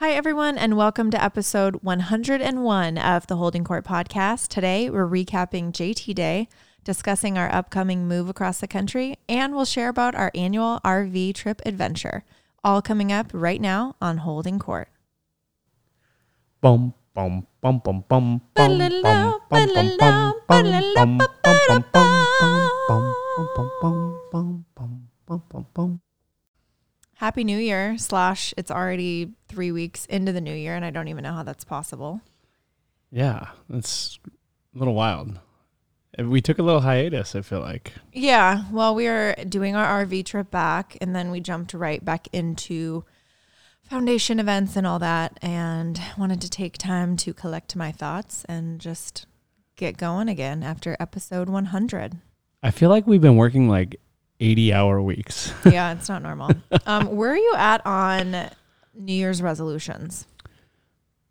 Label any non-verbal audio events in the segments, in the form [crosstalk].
Hi, everyone, and welcome to episode 101 of the Holding Court podcast. Today, we're recapping JT Day, discussing our upcoming move across the country, and we'll share about our annual RV trip adventure. All coming up right now on Holding Court. Bum Happy New Year, slash, it's already three weeks into the new year, and I don't even know how that's possible. Yeah, that's a little wild. Uh, we took a little hiatus. I feel like. Yeah, well, we were doing our RV trip back, and then we jumped right back into foundation events and all that, and wanted to take time to collect my thoughts and just get going again after episode 100. I feel like we've been working like eighty-hour weeks. [laughs] yeah, it's not normal. [laughs] Um, where are you at on New Year's resolutions?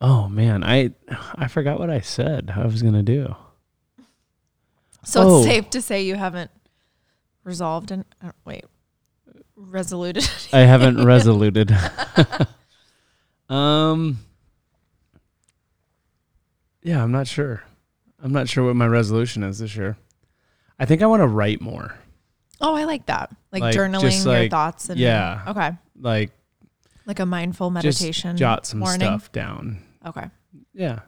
Oh man, I I forgot what I said I was gonna do. So Oh. it's safe to say you haven't resolved and uh, wait, resoluted. [laughs] I haven't resoluted. um. Yeah, I'm not sure. I'm not sure what my resolution is this year. I think I want to write more. Oh, I like that. Like, Like, journaling just your like- thoughts and yeah. Okay. Like Like a mindful meditation. just jot some morning. stuff down. Okay. Yeah.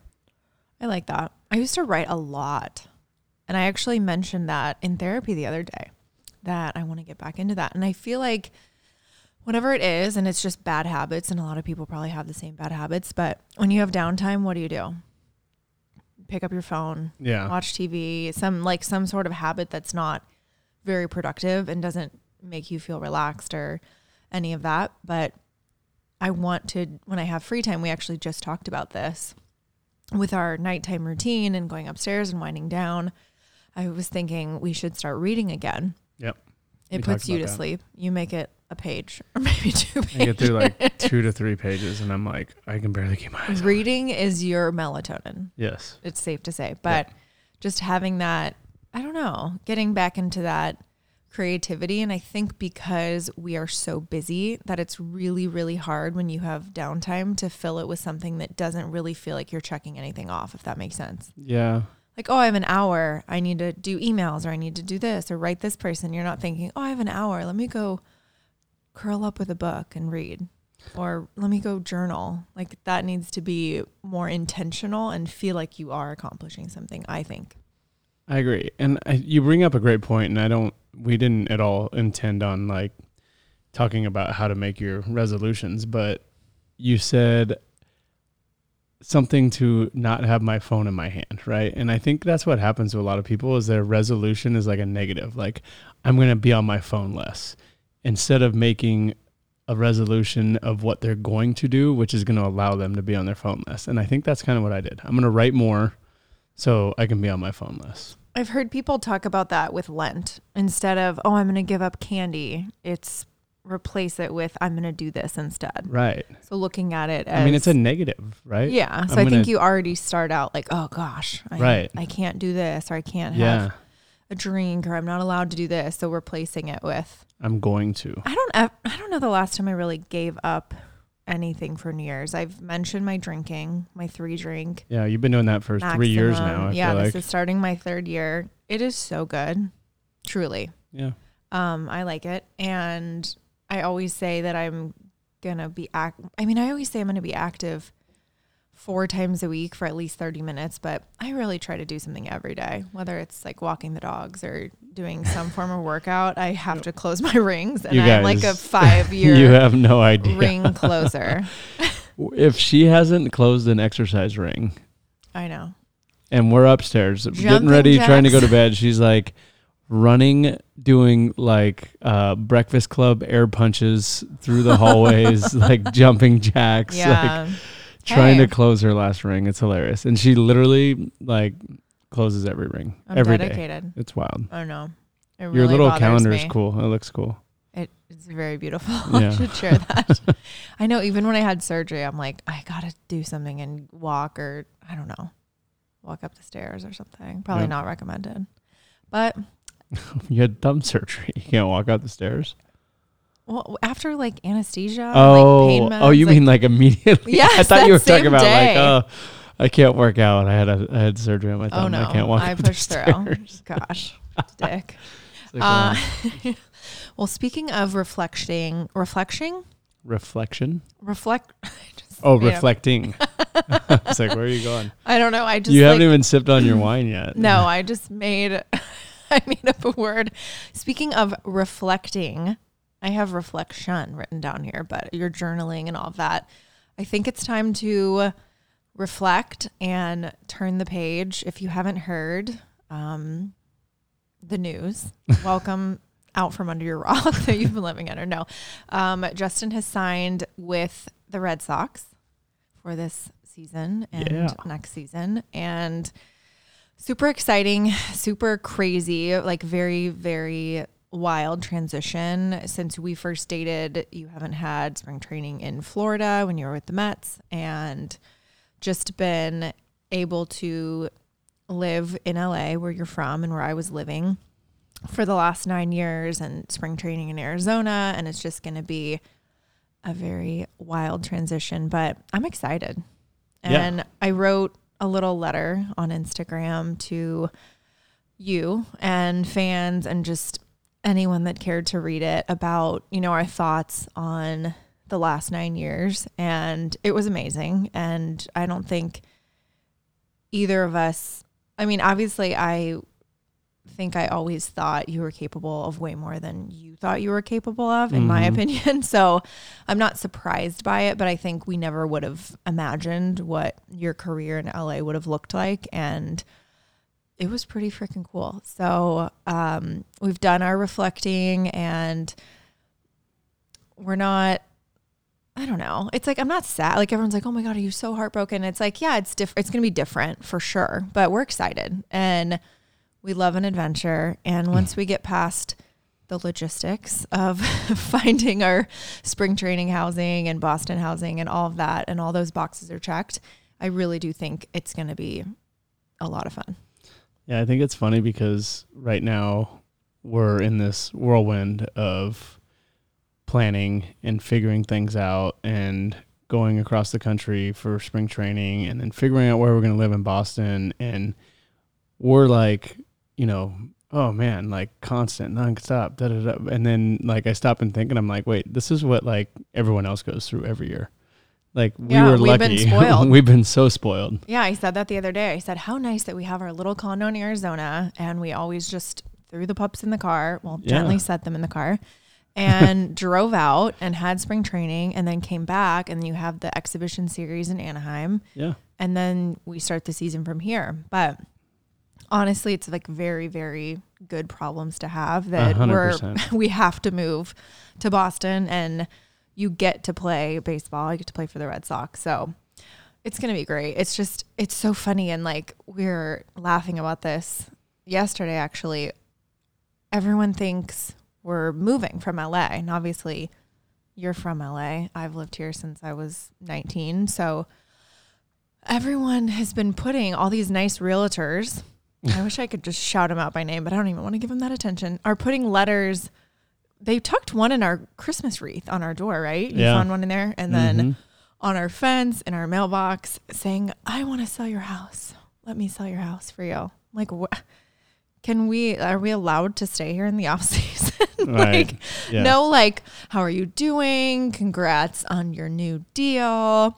I like that. I used to write a lot. And I actually mentioned that in therapy the other day that I want to get back into that. And I feel like whatever it is, and it's just bad habits, and a lot of people probably have the same bad habits, but when you have downtime, what do you do? Pick up your phone, Yeah. watch TV, some like some sort of habit that's not very productive and doesn't make you feel relaxed or any of that. But I want to, when I have free time, we actually just talked about this with our nighttime routine and going upstairs and winding down. I was thinking we should start reading again. Yep. It We puts you to that. sleep. You make it a page [laughs] or maybe two pages. I get through like two to three pages, and I'm like, I can barely keep my eyes. on. Reading is your melatonin. Yes. it's safe to say. But just having that, I don't know, getting back into that creativity. And I think because we are so busy that it's really, really hard when you have downtime to fill it with something that doesn't really feel like you're checking anything off, if that makes sense. Yeah. Like, oh, I have an hour. I need to do emails or I need to do this or write this person. You're not thinking, oh, I have an hour. Let me go curl up with a book and read. Or let me go journal. Like that needs to be more intentional and feel like you are accomplishing something, I think. I agree. And I, you bring up a great point, and I don't, we didn't at all intend on like talking about how to make your resolutions, but you said something to not have my phone in my hand, right? And I think that's what happens to a lot of people is their resolution is like a negative, like I'm going to be on my phone less instead of making a resolution of what they're going to do, which is going to allow them to be on their phone less. And I think that's kind of what I did. I'm going to write more so I can be on my phone less. I've heard people talk about that with Lent. Instead of, oh, I'm going to give up candy, it's replace it with, I'm going to do this instead. Right. So looking at it as. I mean, it's a negative, right? Yeah. So I'm I think gonna- you already start out like, oh gosh, I, Right. I can't do this or I can't have Yeah. a drink or I'm not allowed to do this. So replacing it with I'm going to. I don't I don't know the last time I really gave up anything for New Year's. I've mentioned my drinking, my three drink. Yeah, you've been doing that for three years now. I yeah, this like. is starting my third year. It is so good. Truly. yeah. Um, I like it. And I always say that I'm gonna be act I mean, I always say I'm gonna be active four times a week for at least 30 minutes, but I really try to do something every day, whether it's like walking the dogs or doing some [laughs] form of workout. I have to close my [laughs] rings and You I'm like a [laughs] five year You have no idea. ring closer. If she hasn't closed an exercise ring I know. and we're upstairs Jumping getting ready, trying to go to bed, she's like running, doing like uh, breakfast club air punches through the hallways, like jumping jacks, like Yeah. Trying to close her last ring. It's hilarious. And she literally like closes every ring I'm every day. dedicated. It's wild. Oh, I know. It Your really little bothers calendar is me. cool. It looks cool. It, it's very beautiful. [laughs] Yeah. I should share [laughs] that. I know even when I had surgery, I'm like, I gotta do something and walk or I don't know, walk up the stairs or something. Probably Yeah. not recommended. But [laughs] You had thumb surgery. You can't walk up the stairs. Well, after like anesthesia. Oh, like pain oh, you like- mean like immediately? Yeah, [laughs] I thought you were talking about day. like, oh, I can't work out. I had a I had surgery on my thumb. Oh no! I can't walk. I [laughs] pushed through. stairs. [laughs] Gosh, dick. It's Uh, well, speaking of reflecting, reflection, reflection. reflect. Oh, reflecting. it's like, where are you going? I don't know. I just you like, haven't even sipped on your [clears throat] wine yet. No, I just made I made up a word. Speaking of reflecting, I have reflection written down here, but you're journaling and all of that. I think it's time to reflect and turn the page. If you haven't heard um, the news, [laughs] welcome out from under your rock [laughs] that you've been living under. No, um, Justin has signed with the Red Sox for this season and Yeah. next season, and super exciting, super crazy, like very, very wild transition. Since we first dated, you haven't had spring training in Florida when you were with the Mets and just been able to live in LA where you're from and where I was living for the last nine years and spring training in Arizona. And it's just going to be a very wild transition, but I'm excited. Yeah. And I wrote a little letter on Instagram to you and fans and just anyone that cared to read it about, you know, our thoughts on the last nine years. And it was amazing. And I don't think either of us, I mean, obviously, I think I always thought you were capable of way more than you thought you were capable of, in my Mhm. opinion. [laughs] So I'm not surprised by it, but I think we never would have imagined what your career in LA would have looked like. And it was pretty freaking cool. So um, we've done our reflecting and we're not. I don't know. It's like I'm not sad. Like everyone's like, "Oh my god, are you so heartbroken?" It's like, yeah, it's different. It's going to be different for sure, but we're excited and we love an adventure. And once we get past the logistics of [laughs] finding our spring training housing and Boston housing and all of that, and all those boxes are checked, I really do think it's going to be a lot of fun. Yeah, I think it's funny because right now we're in this whirlwind of planning and figuring things out and going across the country for spring training and then figuring out where we're going to live in Boston and we're like, you know, oh man, like constant, nonstop, da da da. And then like I stop and think and I'm like, wait, this is what like everyone else goes through every year. Like we Yeah, were we've been [laughs] spoiled. we've been so spoiled. Yeah, I said that the other day. I said, How nice that we have our little condo in Arizona and we always just threw the pups in the car, well, gently Yeah. set them in the car and [laughs] drove out and had spring training and then came back. And you have the exhibition series in Anaheim. Yeah. And then we start the season from here. But honestly, it's like very, very good problems to have that hundred we're, [laughs] we have to move to Boston and you get to play baseball. You get to play for the Red Sox. So it's going to be great. It's just, it's so funny. And like, we're laughing about this yesterday, actually. Everyone thinks we're moving from LA. And obviously, you're from LA. I've lived here since I was 19. So everyone has been putting all these nice realtors. I wish I could just shout them out by name, but I don't even want to give them that attention. Are putting letters. They tucked one in our Christmas wreath on our door, right? You Yeah. found one in there. And then Mhm. on our fence in our mailbox saying, I want to sell your house. Let me sell your house for you. Like, what? Can we, are we allowed to stay here in the [laughs] off season? Like, Yeah. no, like, how are you doing? Congrats on your new deal.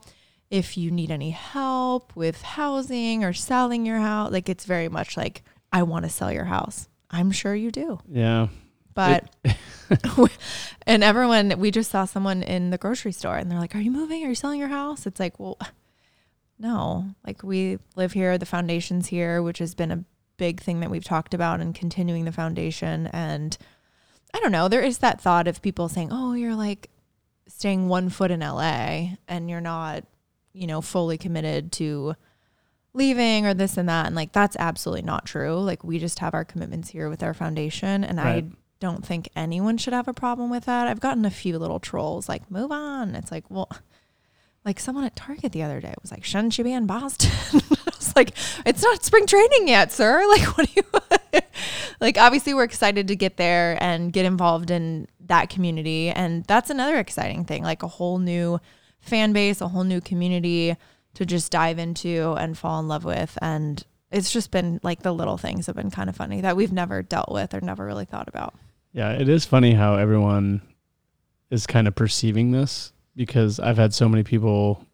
If you need any help with housing or selling your house, like, it's very much like, I want to sell your house. I'm sure you do. Yeah. But, [laughs] [laughs] and everyone, we just saw someone in the grocery store and they're like, Are you moving? Are you selling your house? It's like, Well, [sighs] no. Like, we live here, the foundation's here, which has been a big thing that we've talked about and continuing the foundation. And I don't know, there is that thought of people saying, Oh, you're like staying one foot in LA and you're not, you know, fully committed to leaving or this and that. And like, that's absolutely not true. Like, we just have our commitments here with our foundation. And I Right. Don't think anyone should have a problem with that. I've gotten a few little trolls like, move on. It's like, well, like someone at Target the other day was like, shouldn't you be in Boston? [laughs] I was like, it's not spring training yet, sir. [laughs] Like, what do you, [laughs] like, obviously we're excited to get there and get involved in that community. And that's another exciting thing, like a whole new fan base, a whole new community to just dive into and fall in love with. And it's just been like the little things have been kind of funny that we've never dealt with or never really thought about. Yeah, it is funny how everyone is kind of perceiving this because I've had so many people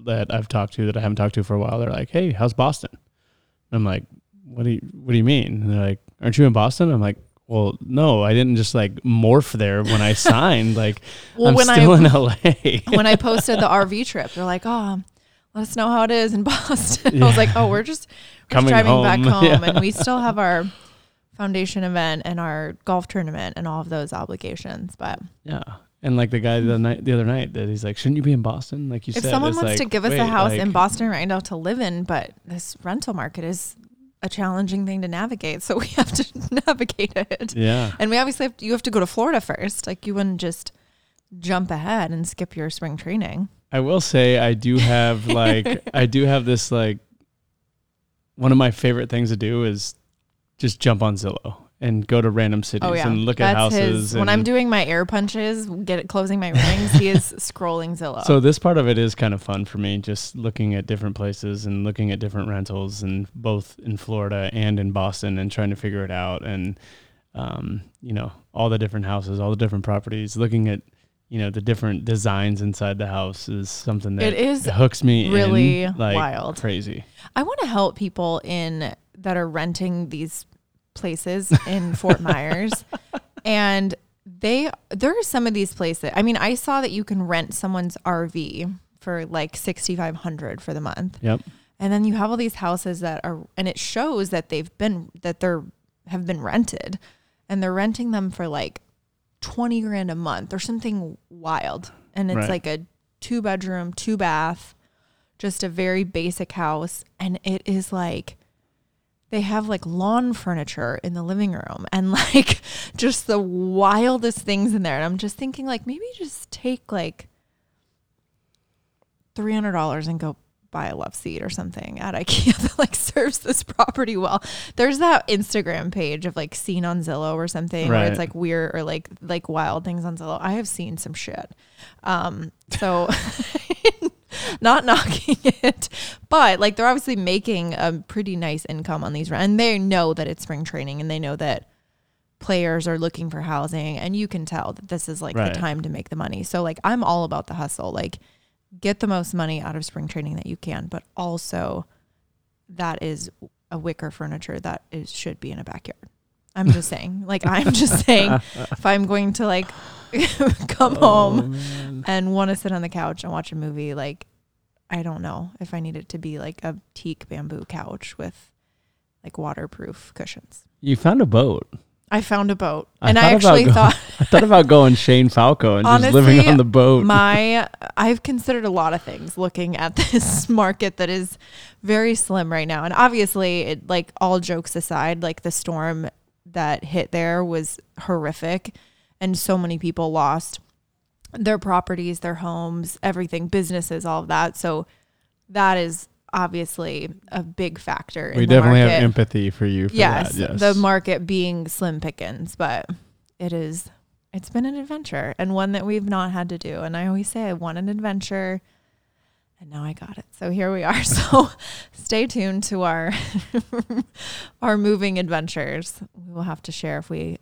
that I've talked to that I haven't talked to for a while. They're like, "Hey, how's Boston?" And I'm like, "What do you What do you mean?" And they're like, "Aren't you in Boston?" I'm like, "Well, no, I didn't just like morph there when I signed. like, [laughs] Well, I'm when still I- in LA." [laughs] when I posted the RV trip, they're like, "Oh, let us know how it is in [laughs] Boston." I was like, "Oh, we're just, we're just driving back home." home, Yeah. and we still have our foundation event and our golf tournament and all of those obligations." But yeah. And like the guy the night the other night that he's like, "Shouldn't you be in Boston?" Like you if said, if someone wants to give us a wait, house in Boston right now to live in, but this rental market is a challenging thing to navigate, so [laughs] we have to [laughs] navigate it. Yeah. And we obviously have to, you have to go to Florida first. Like you wouldn't just jump ahead and skip your spring training. I will say I do have like [laughs] I do have this like one of my favorite things to do is just jump on Zillow and go to random cities and look at houses. His, when I'm doing my air punches, get closing my rings, he is [laughs] scrolling Zillow. so this part of it is kind of fun for me, just looking at different places and looking at different rentals, and both in Florida and in Boston, and trying to figure it out, and um, you know all the different houses, all the different properties, looking at you know the different designs inside the house is something that It is hooks me really in, like wild. crazy. I want to help people in that are renting these places in Fort [laughs] Myers, and they there are some of these places. I mean, I saw that you can rent someone's RV for like sixty five hundred for the month. Yep. And then you have all these houses that are, and it shows that they've been, that they're, have been rented and they're renting them for like 20 grand a month or something wild. And it's Right. like a two bedroom, two bath, just a very basic house. And it is like, they have like lawn furniture in the living room and [laughs] like just the wildest things in there. And I'm just thinking, like, maybe just take like $300 and go buy a love seat or something at IKEA [laughs] that like serves this property well. There's that Instagram page of like seen on Zillow or something where it's like weird or like like wild things on Zillow. I have seen some shit. Um so [laughs] [laughs] not knocking [laughs] it, but like they're obviously making a pretty nice income on these rent and they know that it's spring training and they know that players are looking for housing and you can tell that this is like Right. the time to make the money. So like I'm all about the hustle. Like get the most money out of spring training that you can, but also that is a wicker furniture that is should be in a backyard. I'm just saying. Like I'm just saying [laughs] if I'm going to like [laughs] come Oh, home and want to sit on the couch and watch a movie, like I don't know if I need it to be like a teak bamboo couch with like waterproof cushions. You found a boat. I found a boat, I and I actually going- thought [laughs] I thought about going Shane Falco and just living on the boat. my [laughs] I've considered a lot of things looking at this market that is very slim right now, and obviously, it, like all jokes aside, like the storm that hit there was horrific, and so many people lost their properties, their homes, everything, businesses, all of that. So that is obviously a big factor. we the definitely market. have empathy for you for yes, that. Yes. the market being slim pickings, but it is it's been an adventure and one that we've not had to do. And I always say I want an adventure and now I got it. So here we are. [laughs] So stay tuned to our [laughs] our moving adventures. We will have to share if we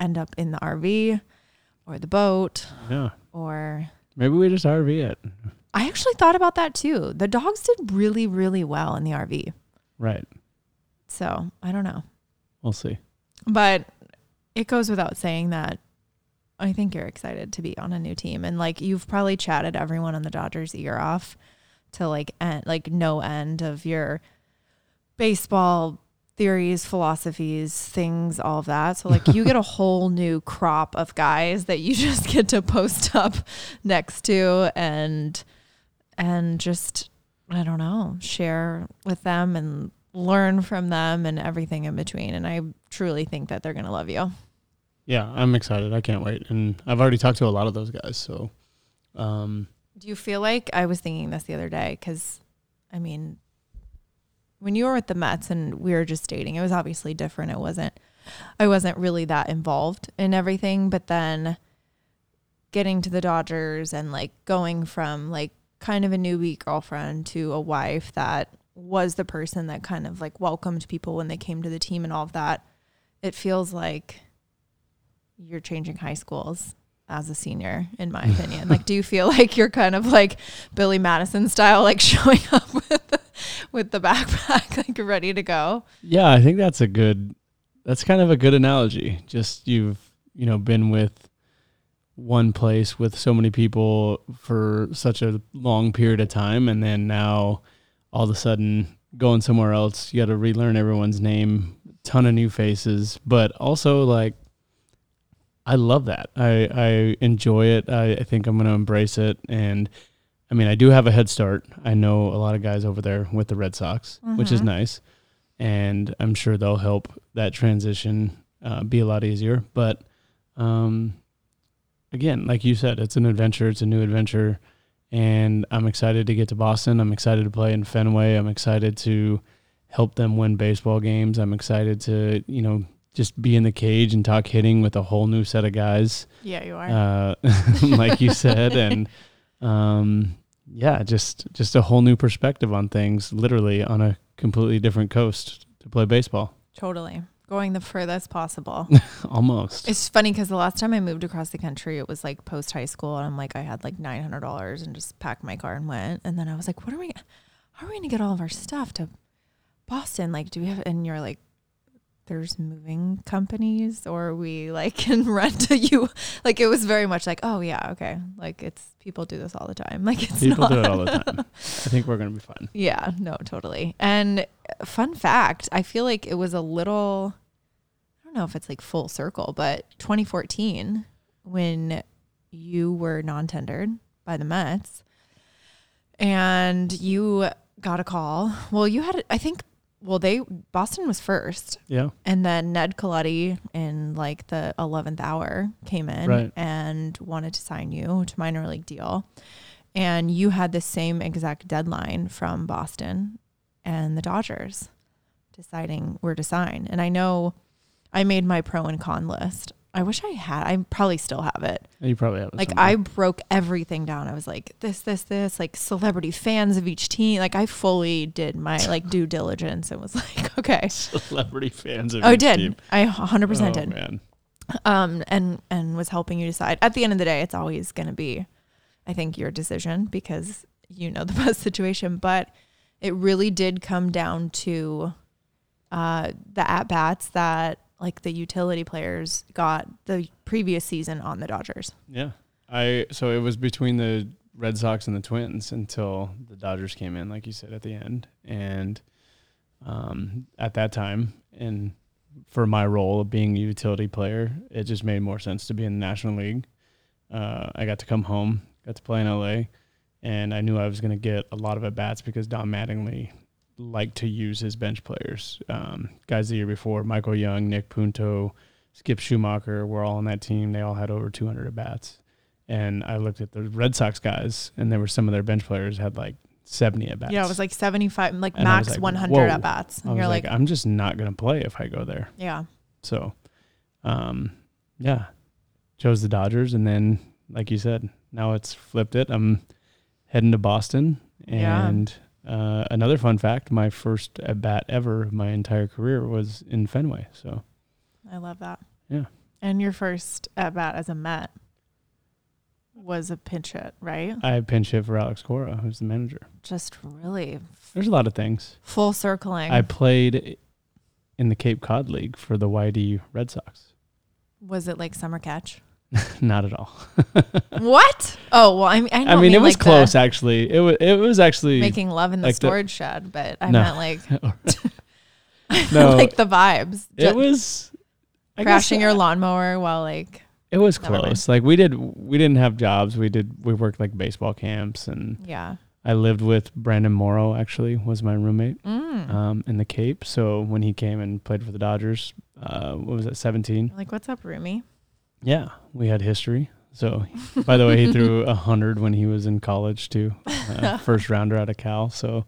end up in the RV or the boat yeah. or Maybe we just RV it. I actually thought about that too. The dogs did really really well in the RV. Right. So, I don't know. We'll see. But it goes without saying that I think you're excited to be on a new team. And like you've probably chatted everyone on the Dodgers ear off to like end, like no end of your baseball theories, philosophies, things, all of that. So like you get a [laughs] whole new crop of guys that you [laughs] just get to post up next to and and just I don't know, share with them and learn from them and everything in between. And I truly think that they're going to love you. Yeah, I'm excited. I can't wait. And I've already talked to a lot of those guys. So, um, Do you feel like I was thinking this the other day? Because, I mean, when you were with the Mets and we were just dating, it was obviously different. It wasn't I wasn't really that involved in everything. But then getting to the Dodgers and like going from like kind of a newbie girlfriend to a wife that was the person that kind of like welcomed people when they came to the team and all of that, it feels like you're changing high schools as a senior, in my opinion. like, do you feel [laughs] like you're kind of like Billy Madison style, like [laughs] showing up with the, with the backpack, [laughs] like ready to go? Yeah, I think that's a good. That's kind of a good analogy. Just you've you know been with one place with so many people for such a long period of time, and then now all of a sudden going somewhere else, you got to relearn everyone's name, ton of new faces, but also like I love that. I I enjoy it. I, I think I'm going to embrace it and I mean, I do have a head start. I know a lot of guys over there with the Red Sox, mm-hmm. which is mm-hmm. nice. And I'm sure they'll help that transition uh, be a lot easier. But um, again, like you said, it's an adventure. It's a new adventure and I'm excited to get to Boston. I'm excited to play in Fenway. I'm excited to help them win baseball games. I'm excited to, you know, just be in the cage and talk hitting with a whole new set of guys. Yeah, you are. Uh, [laughs] like you said, and um, yeah, just just a whole new perspective on things. Literally on a completely different coast to play baseball. Totally going the furthest possible. [laughs] Almost. It's funny because the last time I moved across the country, it was like post high school, and I'm like, I had like nine hundred dollars and just packed my car and went. And then I was like, what are we? How are we gonna get all of our stuff to Boston? Like, do we have? And you're like, there's moving companies or we like [laughs] can rent a you like it was very much like oh yeah okay like it's people do this all the time [laughs] like it's people not. do it all the time. I think we're gonna be fine. [laughs] Yeah no totally. And uh, fun fact i feel like it was a little i don't know if it's like full circle but 2014 when you were non-tendered by the mets and you got a call. Well you had i think well, they Boston was first. Yeah. And then Ned Colletti in like the eleventh hour came in right. and wanted to sign you to minor league deal. And you had the same exact deadline from Boston and the Dodgers deciding where to sign. And I know I made my pro and con list I wish I had. I probably still have it. You probably have it. Like somewhere. I broke everything down. I was like this, this, this. Like celebrity fans of each team. Like I fully did my like due [laughs] diligence and was like, [laughs] okay. Celebrity fans of. Oh, each did team. I 100 oh, percent did. Man. Um, and and was helping you decide. At the end of the day, it's always going to be, I think, your decision because you know the [laughs] best situation. But it really did come down to, uh, the at bats that like the utility players got the previous season on the Dodgers. Yeah. I so it was between the Red Sox and the Twins until the Dodgers came in, like you said at the end. And um, at that time, and for my role of being a utility player, it just made more sense to be in the National League. Uh, I got to come home, got to play in LA, and I knew I was going to get a lot of at bats because Don Mattingly like to use his bench players. Um, guys the year before, Michael Young, Nick Punto, Skip Schumaker were all on that team. They all had over 200 at bats. And I looked at the Red Sox guys, and there were some of their bench players had like 70 at bats. Yeah, it was like 75, like and max like, 100 at bats. And you're like, like, I'm just not going to play if I go there. Yeah. So, um, yeah, chose the Dodgers. And then, like you said, now it's flipped it. I'm heading to Boston. And yeah uh, another fun fact: my first at bat ever of my entire career was in Fenway. So, I love that. Yeah. And your first at bat as a Met was a pinch hit, right? I pinch hit for Alex Cora, who's the manager. Just really. There's a lot of things. Full circling. I played in the Cape Cod League for the YD Red Sox. Was it like summer catch? [laughs] Not at all. [laughs] what? Oh well, I mean, I, I mean, mean it was like close actually. It was it was actually making love in the like storage the, shed, but I no. meant like [laughs] no, like the vibes. It was I crashing your lawnmower while like it was close. Like we did, we didn't have jobs. We did, we worked like baseball camps and yeah. I lived with Brandon Morrow. Actually, was my roommate mm. um, in the Cape. So when he came and played for the Dodgers, uh, what was that? Seventeen. Like, what's up, roomie? Yeah, we had history. So, by the way, he threw [laughs] a hundred when he was in college too, uh, [laughs] first rounder out of Cal. So,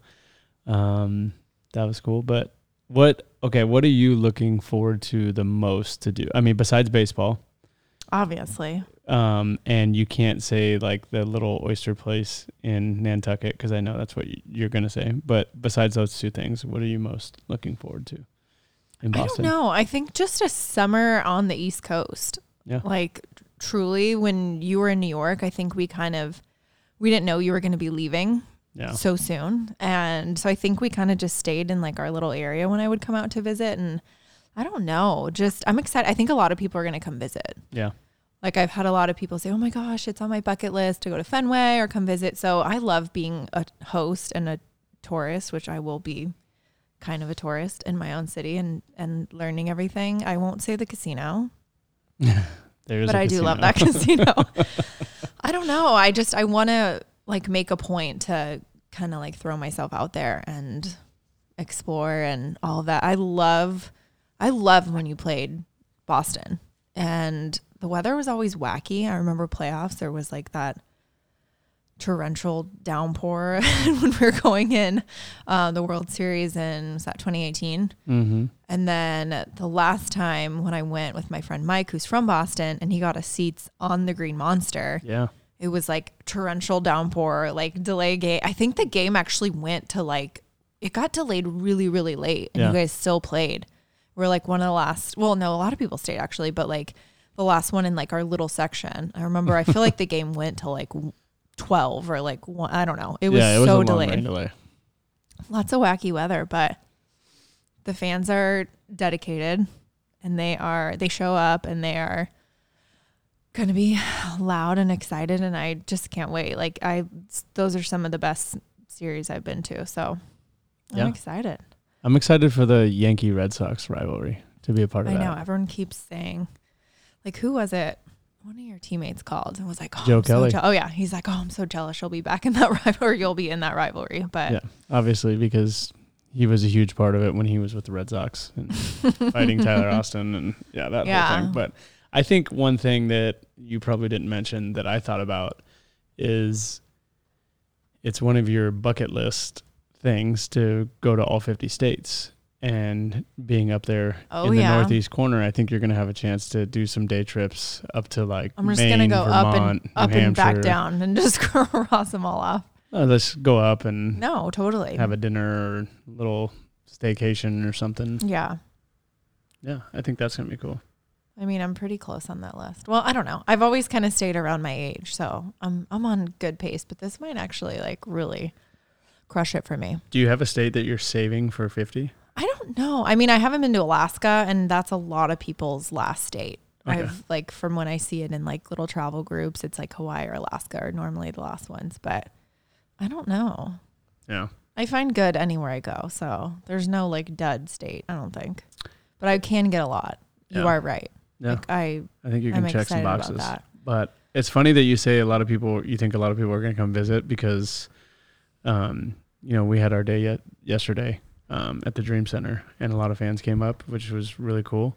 um, that was cool. But What okay, what are you looking forward to the most to do? I mean, besides baseball, Obviously. um, and you can't say like the little oyster place in Nantucket because I know that's what you're gonna say. But besides those two things, what are you most looking forward to in I don't know. I think just a summer on the East Coast. Yeah. Like truly when you were in New York, I think we kind of we didn't know you were going to be leaving Yeah, so soon. And so I think we kind of just stayed in like our little area when I would come out to visit and I don't know, just I'm excited. I think a lot of people are going to come visit. yeah, Like I've had a lot of people say, "Oh my gosh, it's on my bucket list to go to Fenway or come visit." So I love being a host and a tourist, which I will be kind of a tourist in my own city and and learning everything. I won't say the casino, [laughs] there is. but I do love that casino. [laughs] [laughs] I don't know. I just I want to like make a point to kind of like throw myself out there and explore and all that. I love I love when you played Boston and the weather was always wacky. I remember playoffs there was like that torrential downpour [laughs] when we were going in uh, the World Series in was that 2018. Mm-hmm. And then the last time when I went with my friend Mike, who's from Boston, and he got us seats on the Green Monster, Yeah. it was like torrential downpour, like delay game. I think the game actually went to like, it got delayed really, really late, and Yeah. you guys still played. We're like one of the last, well, no, a lot of people stayed actually, but like the last one in like our little section. I remember, I feel like the [laughs] game went to like 12 or like one, I don't know. It was yeah, it was so delayed delay. lots of wacky weather, but the fans are dedicated and they are they show up and they are going to be loud and excited and I just can't wait. Like I those are some of the best series I've been to. So I'm Yeah. excited. I'm excited for the Yankee Red Sox rivalry to be a part of I that. know everyone keeps saying like who was it? One of your teammates called and was like, oh, Joe I'm so Kelly. je- oh yeah, he's like, oh, I'm so jealous. She'll be back in that [laughs] rivalry. You'll be in that rivalry. But Yeah. Obviously, because he was a huge part of it when he was with the Red Sox and [laughs] fighting Tyler Austin and yeah, that whole thing. But I think one thing that you probably didn't mention that I thought about is it's one of your bucket list things to go to all 50 states. And being up there Oh, in the yeah. northeast corner, I think you're going to have a chance to do some day trips up to like I'm just Maine, gonna go up Vermont, and up New and back Hampshire. down and [laughs] just [laughs] cross them all off. Uh, let's go up and No, totally. have a dinner or little staycation or something. yeah. Yeah, I think that's gonna be cool. I mean, I'm pretty close on that list. Well, I don't know. I've always kind of stayed around my age, so I'm I'm on good pace. But this might actually like really crush it for me. Do you have a state that you're saving for fifty? I don't know. I mean, I haven't been to Alaska, and that's a lot of people's last state. Okay. I've like from when I see it in like little travel groups, it's like Hawaii or Alaska are normally the last ones. But I don't know. Yeah, I find good anywhere I go, so there's no like dud state. I don't think, but I can get a lot. You Yeah. are right. yeah. Like I, I think you can I'm check some boxes. that. But it's funny that you say a lot of people. You think a lot of people are gonna come visit because, um, you know, we had our day yet yesterday, um, at the Dream Center, and a lot of fans came up, which was really cool.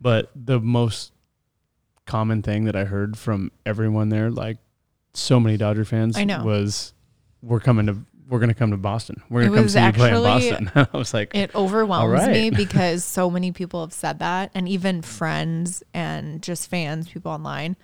But the most common thing that I heard from everyone there, like so many Dodger fans, I know. was, "We're coming to, we're gonna come to Boston. We're gonna come see you play in Boston." [laughs] I was like, It overwhelms All me [laughs] because so many people have said that, and even friends and just fans, people online.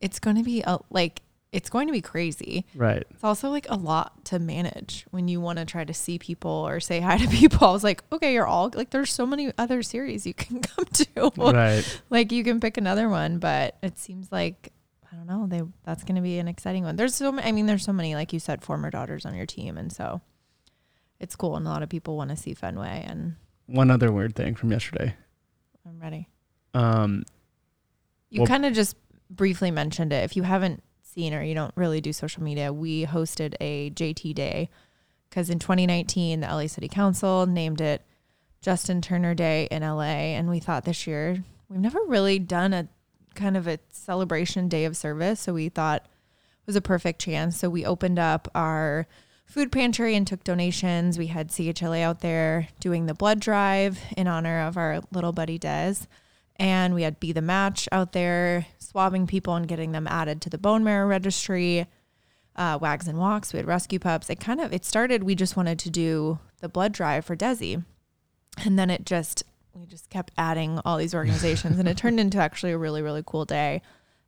It's going to be a, like it's going to be crazy. "Right, It's also like a lot to manage when you want to try to see people or say hi to [laughs] people. I was like, okay, you're all like, there's so many other series you can [laughs] come to. right." like you can pick another one, but it seems like I don't know. They that's going to be an exciting one. There's so many. I mean, there's so many like you said, former Dodgers on your team, and so it's cool. And a lot of people want to see Fenway, and One other weird thing from yesterday. I'm ready. Um, You Well- kind of just briefly mentioned it. If you haven't seen or you don't really do social media, we hosted a JT Day because in 2019 the LA City Council named it Justin Turner Day in LA, and we thought this year we've never really done a kind of a celebration day of service, so we thought it was a perfect chance. So we opened up our food pantry and took donations. We had CHLA out there doing the blood drive in honor of our little buddy Dez. And we had Be the Match out there swabbing people and getting them added to the bone marrow registry. Uh, Wags and Walks. We had rescue pups. It kind of it started. We just wanted to do the blood drive for Desi, And then it just we just kept adding all these organizations and it turned into actually a really really cool day.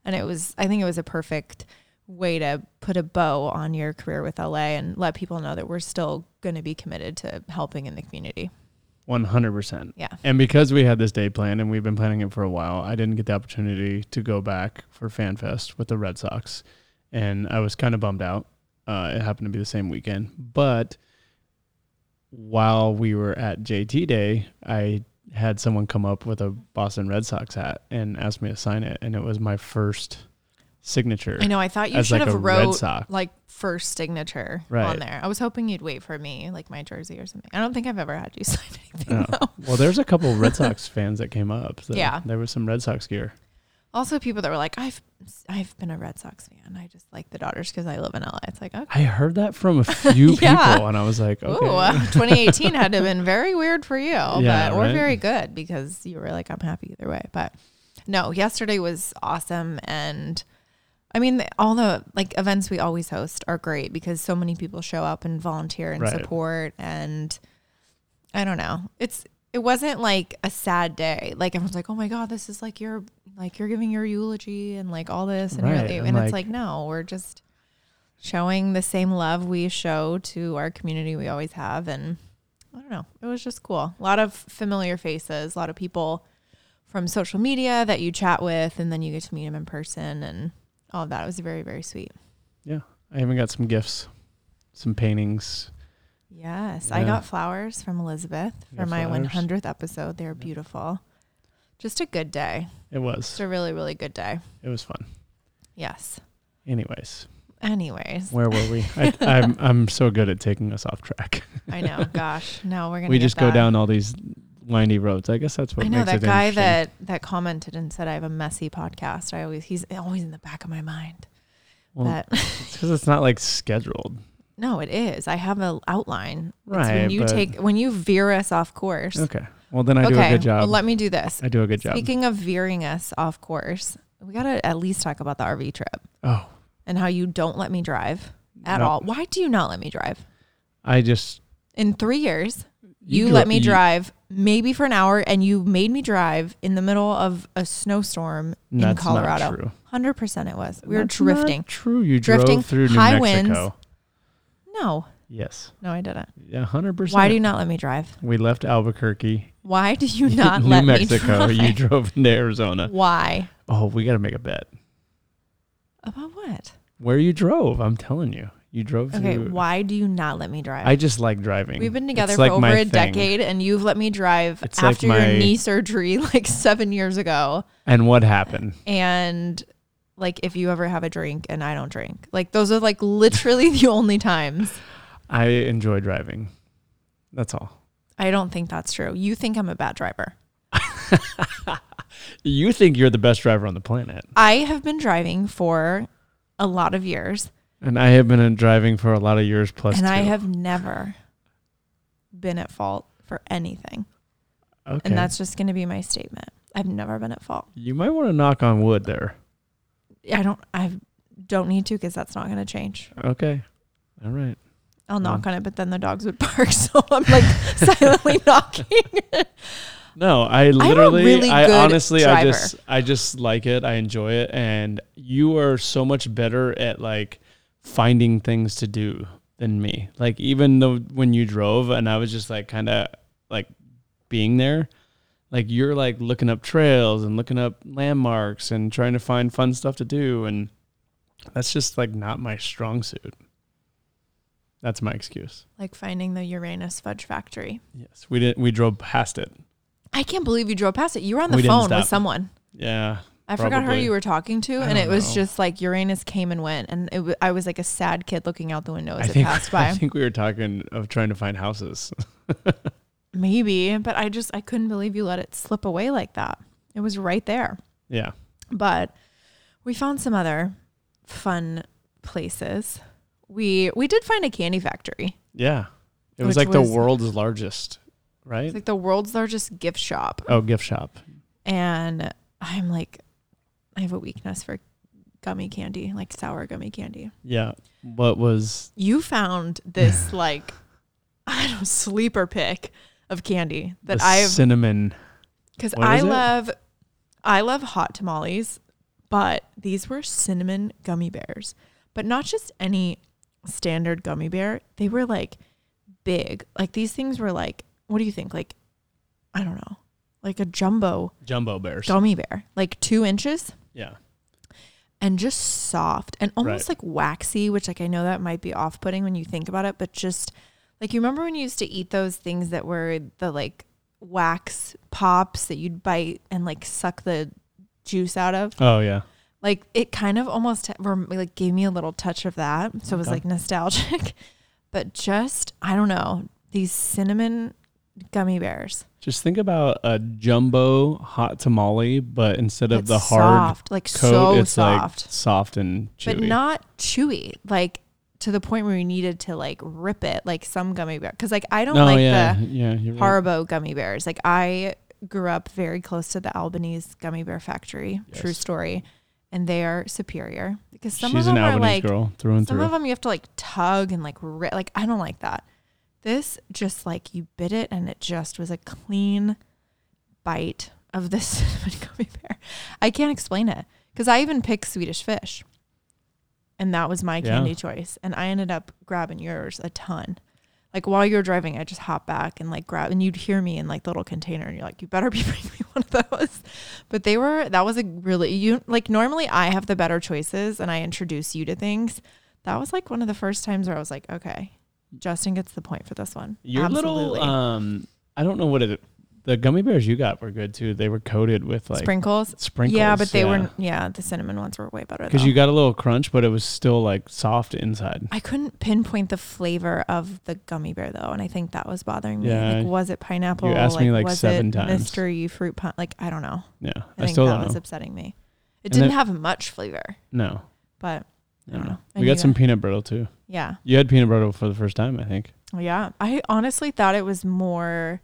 And it was I think it was a perfect way to put a bow on your career with LA and let people know that we're still going to be committed to helping in the community. One hundred percent. Yeah. And because we had this day planned and we've been planning it for a while, I didn't get the opportunity to go back for FanFest with the Red Sox, and I was kind of bummed out. Uh, it happened to be the same weekend, but while we were at JT Day, I had someone come up with a Boston Red Sox hat and asked me to sign it, and it was my first signature. I know I thought you should like have wrote like first signature Right. on there. I was hoping you'd wait for me like my jersey or something. I don't think I've ever had you [laughs] sign anything Oh. though. Well, there's a couple Red Sox fans that came up. So Yeah. there was some Red Sox gear. Also, people that were like, "I've I've been a Red Sox fan. I just like the Dodgers because I live in LA." It's like, okay. I heard that from a few [laughs] Yeah. people, and I was like, okay. [laughs] Ooh, uh, 2018 had to have been very weird for you, Yeah, but or right? very good because you were like, I'm happy either way. But no, yesterday was awesome, and I mean, all the like events we always host are great because so many people show up and volunteer and Right. support, and I don't know, it's it wasn't like a sad day. Like everyone's like, oh my god, this is like your like you're giving your eulogy and like all this, and, Right, and it's like- like no, we're just showing the same love we show to our community we always have and I don't know. It was just cool. A lot of familiar faces, a lot of people from social media that you chat with and then you get to meet them in person and all of that. It was very, very sweet. Yeah. I even got some gifts, some paintings. Yes. I got flowers from Elizabeth You for my flowers? 100th episode. They're Yeah. beautiful. Just a good day. It was. Just a really, really good day. It was fun. Yes. Anyways, Anyways, where were we? I, [laughs] I'm I'm so good at taking us off track. I know. Gosh, no, we're gonna. we get just go down all these windy roads. I guess that's what I know that guy that that commented and said I have a messy podcast. I always he's always in the back of my mind. Well, but it's [laughs] because it's not like scheduled. no, it is. I have an outline. It's Right, when you take when you veer us off course. Okay. Well, then I do a good job. Well, let me do this. I do a good job. Speaking of veering us off course, we gotta at least talk about the RV trip oh, and how you don't let me drive at no. all. Why do you not let me drive? I just In three years, you, dro- let me you- drive maybe for an hour, and you made me drive in the middle of a snowstorm in Colorado. Not true. Hundred percent, it was. We were That's not drifting. true. You Drifting, drove through New high Mexico. winds. No, Yes. no, I didn't. Yeah, hundred percent. Why do you not let me drive? We left Albuquerque, Why do you [laughs] not New let Mexico. me drive? New Mexico? You drove into Arizona. Why? Oh, we got to make a bet. About what? Where you drove? I'm telling you, you drove Okay, through. why do you not let me drive? I just like driving. We've been together It's for like over a thing. decade, and you've let me drive It's like after your knee surgery [laughs] like seven years ago. And what happened? And like, if you ever have a drink and I don't drink, like those are like literally [laughs] the only times. I enjoy driving. That's all. I don't think that's true. You think I'm a bad driver. [laughs] You think you're the best driver on the planet, I have been driving for a lot of years, and I have been in driving for a lot of years plus. and I have never been at fault for anything. Okay. And that's just going to be my statement. I've never been at fault. you might want to knock on wood there. I don't. I don't need to because that's not going to change. Okay. All right. I'll knock on it, but then the dogs would [laughs] bark, so I'm like [laughs] silently [laughs] knocking. No, I literally, really I honestly, I just, I just like it. I enjoy it, and you are so much better at like finding things to do than me. Like even though when you drove, and I was just like kind of like being there, like you're like looking up trails and looking up landmarks and trying to find fun stuff to do, and that's just like not my strong suit. That's my excuse. like finding the Uranus fudge factory. Yes, we didn't. We drove past it. I can't believe you drove past it. You were on the We phone with someone. Yeah, I forgot who Probably. you were talking to, and it don't was know. just like Uranus came and went, and it w- I was like a sad kid looking out the window as I it think passed [laughs] by. I think we were talking of trying to find houses. [laughs] Maybe, but I just I couldn't believe you let it slip away like that. It was right there. yeah. But we found some other fun places. We we did find a candy factory. Yeah. It was Which like the world's largest, right? It's like the world's largest gift shop. oh, gift shop. And I'm like, I have a weakness for gummy candy, like sour gummy candy. Yeah. What was You found this [sighs] like, [laughs] I don't know, sleeper pick of candy that I've cinnamon. because I is it? love I love hot tamales, but these were cinnamon gummy bears. But not just any standard gummy bear. They were like big. Like these things were like what do you think? Like I don't know. Like a jumbo Jumbo bears. gummy bear. Like two inches yeah. and just soft and almost Right. like waxy, which like I know that might be off putting when you think about it, but just like you remember when you used to eat those things that were the like wax pops that you'd bite and like suck the juice out of? Oh yeah. Like it kind of almost rem- like gave me a little touch of that. So it was like nostalgic, [laughs] but just, I don't know, these cinnamon gummy bears. Just think about a jumbo hot tamale, but instead of It's the hard soft, like coat, so it's soft. like soft and chewy. but not chewy like to the point where you needed to like rip it like some gummy bear because like i don't no, like yeah, the yeah, right. haribo gummy bears like i grew up very close to the albanese gummy bear factory true story and they are superior because some She's of them an are Albanese like girl through and some through. of them you have to like tug and like rip like i don't like that this just like you bit it and it just was a clean bite of this [laughs] cinnamon gummy bear. I can't explain it because i even picked swedish fish. And that was my Yeah. candy choice. And i ended up grabbing yours a ton. Like while you're driving i just hop back and like grab and you'd hear me in like the little container and you're like you better be [laughs] bringing me one of those. But they were that was a really you like normally i have the better choices and i introduce you to things. That was like one of the first times where i was like okay justin gets the point for this one Your Absolutely. little um I don't know what it the gummy bears you got were good too. They were coated with like sprinkles sprinkles. yeah but they yeah. were yeah the cinnamon ones were way better because you got a little crunch, but it was still like soft inside. I couldn't pinpoint the flavor of the gummy bear though, and I think that was bothering me. Yeah. Like, was it pineapple? You asked me, like, was seven it times. Mystery fruit punch? Like I don't know. Yeah, I, I, think still that was upsetting me. It And didn't then- have much flavor, No, but I don't know. I We got some to- peanut brittle too. yeah, You had peanut brittle for the first time, I think. yeah. I honestly thought it was more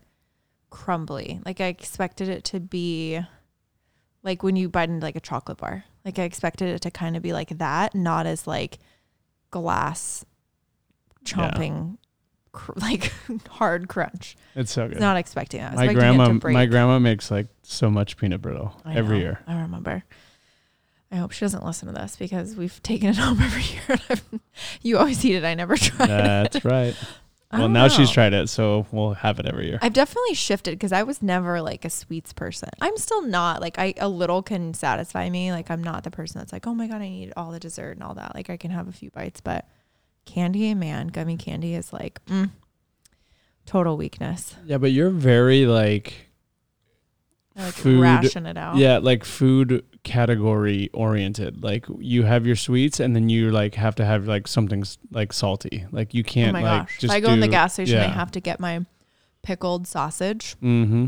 crumbly. Like I expected it to be like when you bite into like a chocolate bar. Like I expected it to kind of be like that, not as like glass chomping, cr- [laughs] like hard crunch. It's so good. not expecting that. My expecting grandma, my grandma makes like so much peanut brittle I every know. year. I remember. I hope she doesn't listen to this because we've taken it [laughs] home every year. And I've, [laughs] you always eat it. I never [laughs] tried it. That's right. I Well, don't now she's tried it, so we'll have it every year. I've definitely shifted because I was never like a sweets person. I'm still not like I a little can satisfy me. Like I'm not the person that's like, oh my god, I need all the dessert and all that. Like I can have a few bites, but candy, man, gummy candy is like mm, total weakness. Yeah, but you're very like I like Food- ration it out. yeah, like food category oriented. Like you have your sweets, and then you like have to have like something like salty. Like you Oh can't Oh my like gosh. just if I go in the gas station, I have to get my pickled sausage Mm-hmm.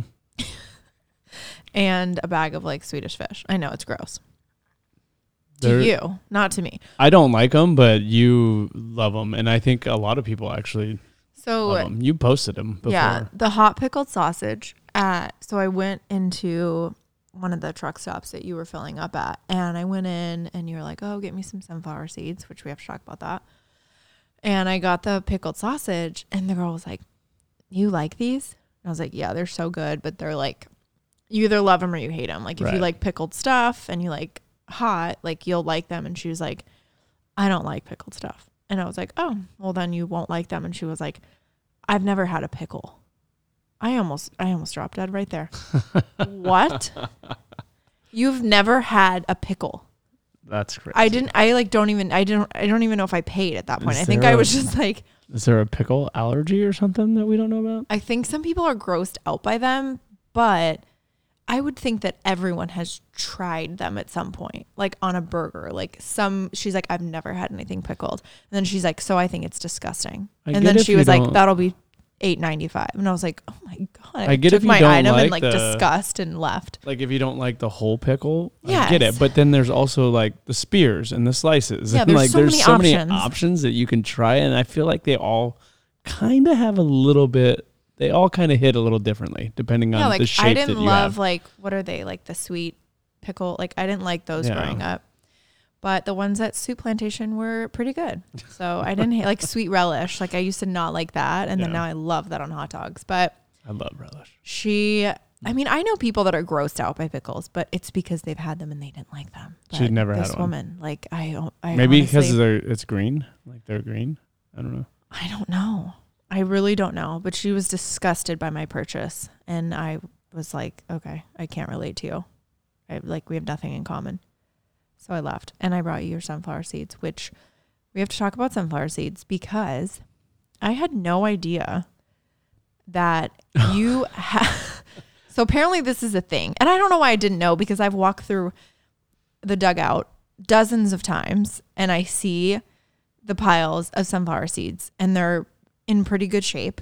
and a bag of like Swedish fish. I know it's gross. To They're- you, not to me. I don't like them, but you love them, and I think a lot of people actually So love them. You posted them before. Yeah, the hot pickled sausage at so I went into one of the truck stops that you were filling up at and I went in and you were like, "Oh, get me some sunflower seeds," which we have to talk about that. And I got the pickled sausage and the girl was like, "You like these?" And I was like, "Yeah, they're so good, but they're like you either love them or you hate them. Like if you like pickled stuff and you like hot, like you'll like them." And she was like, "I don't like pickled stuff." And I was like, "Oh, well then you won't like them." And she was like, I've never had a pickle. I almost I almost dropped dead right there. what? [laughs] You've never had a pickle. That's crazy. I didn't I like don't even I don't I don't even know if I paid at that point. Is I think there I a- was just like Is there a pickle allergy or something that we don't know about? I think some people are grossed out by them, but I would think that everyone has tried them at some point, like on a burger. Like some, she's like, I've never had anything pickled, and then she's like, so I think it's disgusting. I and then she was like, don't- that'll be eight ninety five, and I was like, oh my god! I get took if you my don't item and like like the- disgust and left. Like if you don't like the whole pickle, I get it. But then there's also like the spears and the slices. Yeah, [laughs] and there's like so there's many so many options. options that you can try, and I feel like they all kind of have a little bit. They all kind of hit a little differently depending on Yeah, like the shape I didn't love have. like what are they like the sweet pickle? Like I didn't like those Yeah. growing up. But the ones at Soup Plantation were pretty good. So I didn't hate like sweet relish. Like I used to not like that. And then now I love that on hot dogs. But I love relish. She, I mean, I know people that are grossed out by pickles, but it's because they've had them and they didn't like them. She'd But never had this one. woman. Like I, don't- I Maybe honestly- because they're it's green, like they're green. I don't know. I don't know. I really don't know. But she was disgusted by my purchase, and I was like, okay, I can't relate to you. I like we have nothing in common. So I left, and I brought you your sunflower seeds, which we have to talk about sunflower seeds because I had no idea that [laughs] you have. so apparently this is a thing, and I don't know why I didn't know because I've walked through the dugout dozens of times, and I see the piles of sunflower seeds and they're in pretty good shape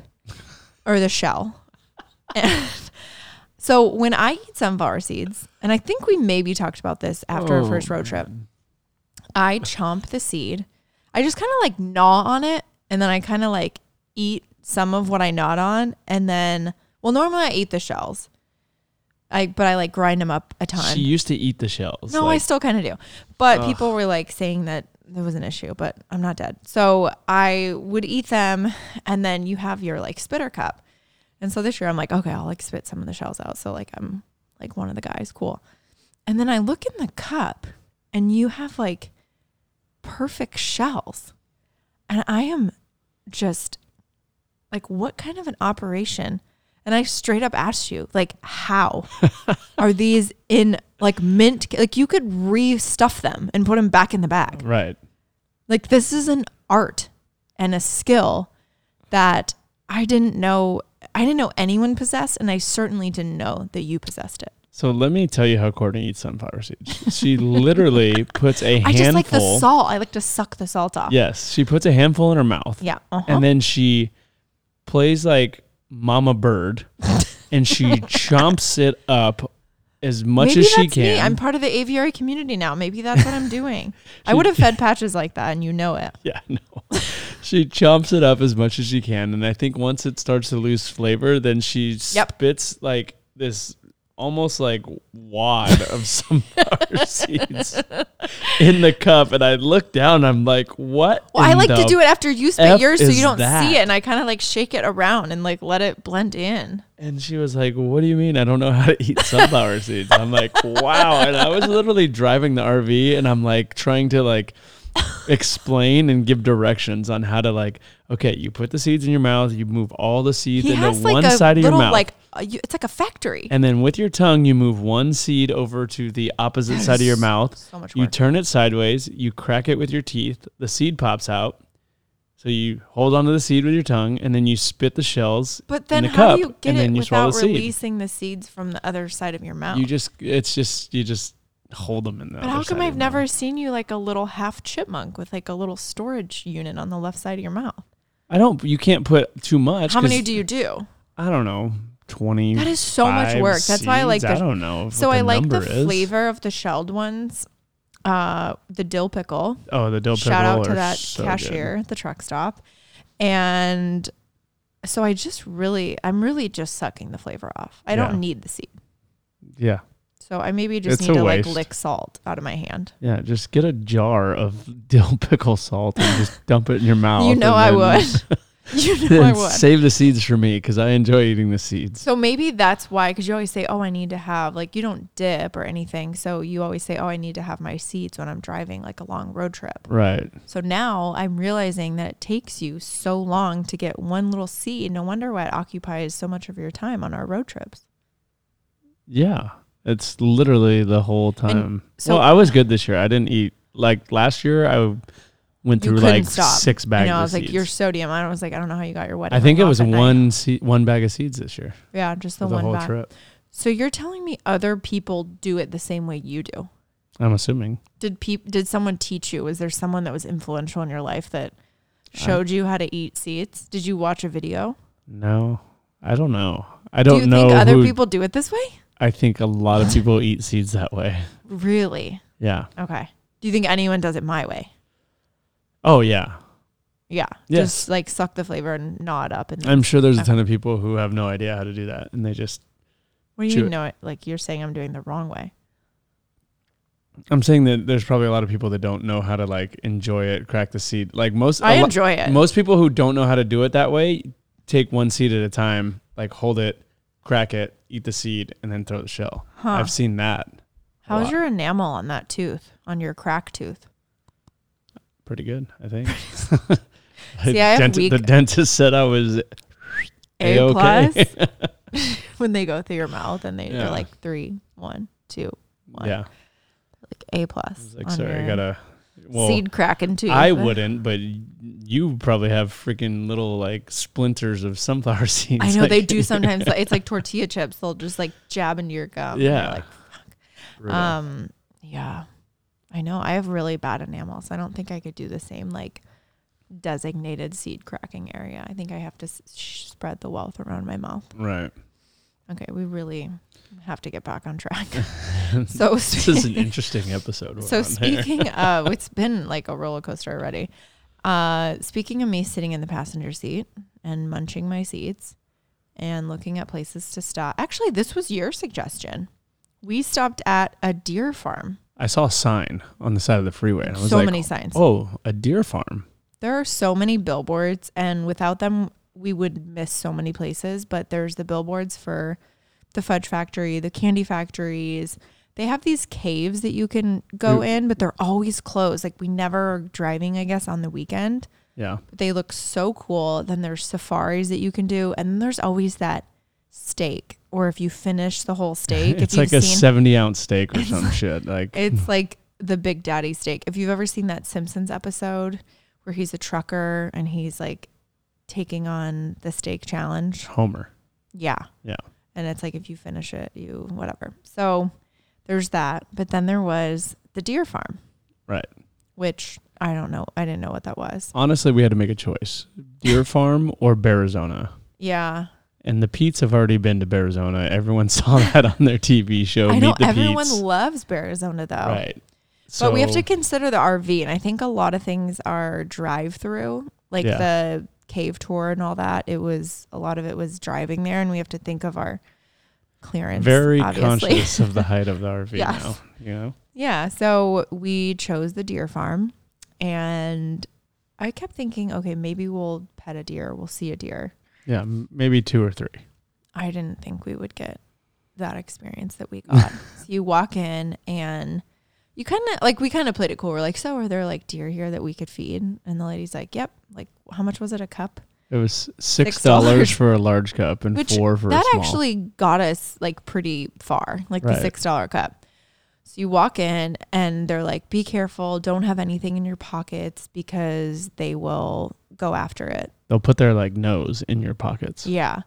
or the shell. [laughs] And so when I eat sunflower seeds, and I think we maybe talked about this after our Oh, first road trip. I chomp the seed. I just kind of like gnaw on it and then I kind of like eat some of what I gnawed on and then well normally I eat the shells. I but I like grind them up a ton. She used to eat the shells. No, I like, still kind of do. But Ugh. people were like saying that there was an issue, but I'm not dead. So I would eat them and then you have your like spitter cup. And so this year I'm like, okay, I'll like spit some of the shells out. So like I'm like one of the guys, cool. And then I look in the cup and you have like perfect shells. And I am just like, what kind of an operation? And I straight up asked you, like, how [laughs] are these in like mint? Like, you could restuff them and put them back in the bag. right. Like, this is an art and a skill that I didn't know. I didn't know anyone possessed, and I certainly didn't know that you possessed it. So let me tell you how Courtney eats sunflower seeds. She literally [laughs] puts a handful. I just like the salt. I like to suck the salt off. Yes, she puts a handful in her mouth, Yeah. Uh-huh. and then she plays like Mama Bird, and she [laughs] chomps it up as much Maybe as she that's me. can. I'm part of the aviary community now. Maybe that's what I'm [laughs] doing. I would have fed patches like that, and you know it. Yeah, no. She chomps it up as much as she can, and I think once it starts to lose flavor, then she Yep. spits like this almost like wad of [laughs] sunflower [laughs] seeds in the cup, and I look down, I'm like, what? Well, I like to do it after you spit F yours, so you don't that? see it, and I kind of like shake it around and like let it blend in. And she was like, "What do you mean? I don't know how to eat sunflower seeds." I'm like, "Wow!" And I was literally driving the RV, and I'm like trying to like explain and give directions on how to like. Okay, you put the seeds in your mouth. You move all the seeds He into one like a side of your mouth, like it's like a factory. and then with your tongue, you move one seed over to the opposite That side of your mouth. so much You turn it sideways. You crack it with your teeth. The seed pops out. So you hold onto the seed with your tongue, and then you spit the shells But then the how cup, do you get it you without the seed. releasing the seeds from the other side of your mouth? You just it's just you just hold them in the. but how come I've never mouth. seen you like a little half chipmunk with like a little storage unit on the left side of your mouth? I don't. You can't put too much. How many do you do? I don't know. Twenty. That is so much work. That's why I like I don't know. So I like the is. flavor of the shelled ones. Uh, the dill pickle. Oh, the dill pickle. Shout out to that so cashier at the truck stop. And so I just really, I'm really just sucking the flavor off. I Yeah. don't need the seed. Yeah, So I maybe just It's need a to like waste. lick salt out of my hand. yeah. Just get a jar of [laughs] dill pickle salt and just dump it in your mouth. You know and I then- would. [laughs] [laughs] you know then I would. Save the seeds for me because I enjoy eating the seeds. So maybe that's why, because you always say, "Oh, I need to have like you don't dip or anything." So you always say, "Oh, I need to have my seeds when I'm driving like a long road trip." Right. So now I'm realizing that it takes you so long to get one little seed. No wonder why it occupies so much of your time on our road trips. Yeah. It's literally the whole time. so- well, I was good this year. I didn't eat like last year. I went through like stop. six I bags. know. I of was like, seeds. your sodium. I was like, I don't know how you got your wedding. I think it was off at night. one se- one bag of seeds this year. Yeah, just the the one whole bag. trip. So you're telling me other people do it the same way you do? I'm assuming. Did peop- Did someone teach you? Was there someone that was influential in your life that showed you how to eat seeds? Did you watch a video? No, I don't know. I don't do you know. think other who- people do it this way? I think a lot of people eat seeds that way. Really? Yeah. Okay. Do you think anyone does it my way? Oh yeah. Yeah. Yes. Just like suck the flavor and gnaw it up. And I'm sure there's a ton of people who have no idea how to do that, and they just. what do you chew mean it. know it? Like you're saying I'm doing the wrong way. I'm saying that there's probably a lot of people that don't know how to like enjoy it, crack the seed. Like most, I a lo- enjoy it. most people who don't know how to do it that way take one seed at a time like hold it, crack it, eat the seed, and then throw the shell. Huh. I've seen that. How's your enamel on that tooth, on your crack tooth? pretty good? I think. [laughs] [laughs] See, I have Denti- weak- the dentist said I was A plus [laughs] when they go through your mouth and they, Yeah. they're like three, one, two, one. yeah. Like A plus. Like, sorry, I gotta. Well, seed cracking too. I wouldn't, but you probably have freaking little like splinters of sunflower [laughs] seeds. I know like- they do [laughs] sometimes. it's like tortilla chips. They'll just like jab into your gum. Yeah. Like, um, yeah. I know. I have really bad enamel, so I don't think I could do the same like designated seed cracking area. I think I have to s- spread the wealth around my mouth. right. Okay, we really have to get back on track. [laughs] [laughs] so This is an interesting episode. So speaking [laughs] of, it's been like a roller coaster already. Uh, speaking of me sitting in the passenger seat and munching my seeds and looking at places to stop. Actually, this was your suggestion. We stopped at a deer farm. I saw a sign on the side of the freeway, and I was So like, many signs. "Oh, a deer farm." There are so many billboards, and without them, we would miss so many places. But there's the billboards for the fudge factory, the candy factories. They have these caves that you can go Mm. in, but they're always closed. Like we never are driving, I guess, on the weekend. Yeah, But they look so cool. Then there's safaris that you can do, and then there's always that steak. Or if you finish the whole [laughs] steak, it's like a seen, seventy ounce steak or [laughs] some shit. Like it's [laughs] like the Big Daddy steak. If you've ever seen that Simpsons episode where he's a trucker and he's like taking on the steak challenge. Homer. Yeah. Yeah. And it's like if you finish it, you whatever. So there's that. But then there was the deer farm. Right. Which I don't know. I didn't know what that was. Honestly, we had to make a choice: deer [laughs] farm or Arizona. Yeah. And the Pete's have already been to Arizona. Everyone [laughs] saw that on their TV show. I know everyone loves Arizona though. Right. But we have to consider the RV, and I think a lot of things are drive through, like Yeah. the cave tour and all that. It was a lot of it was driving there, and we have to think of our clearance. very obviously. conscious of the [laughs] height of the RV Yes. now. You know. yeah, so we chose the deer farm, and I kept thinking, okay, maybe we'll pet a deer, we'll see a deer. Yeah, m- maybe two or three. I didn't think we would get that experience that we got. [laughs] so you walk in and you kind of like we kind of played it cool. We're like, so are there like deer here that we could feed? And the lady's like, yep. Like, how much was it a cup? It was six $6. for a large cup and Which four for that a small. That actually got us like pretty far, like the six dollar cup. So you walk in and they're like, be careful, don't have anything in your pockets because they will go after it. They'll put their like nose in your pockets. Yeah.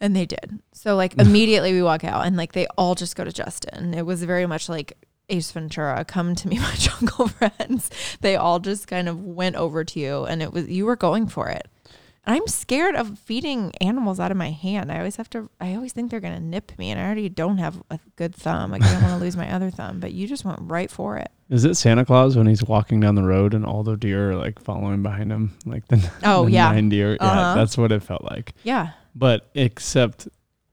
And they did. So like [laughs] immediately we walk out and like they all just go to Justin. It was very much like Ace Ventura, come to me, [laughs] my jungle friends. They all just kind of went over to you and it was you were going for it. And I'm scared of feeding animals out of my hand. I always have to I always think they're gonna nip me and I already don't have a good thumb. Like I don't want to lose my other thumb. But you just went right for it. Is it Santa Claus when he's walking down the road and all the deer are like following behind him, like the, Oh the yeah. nine deer? Yeah, Uh-huh. that's what it felt like. Yeah. But except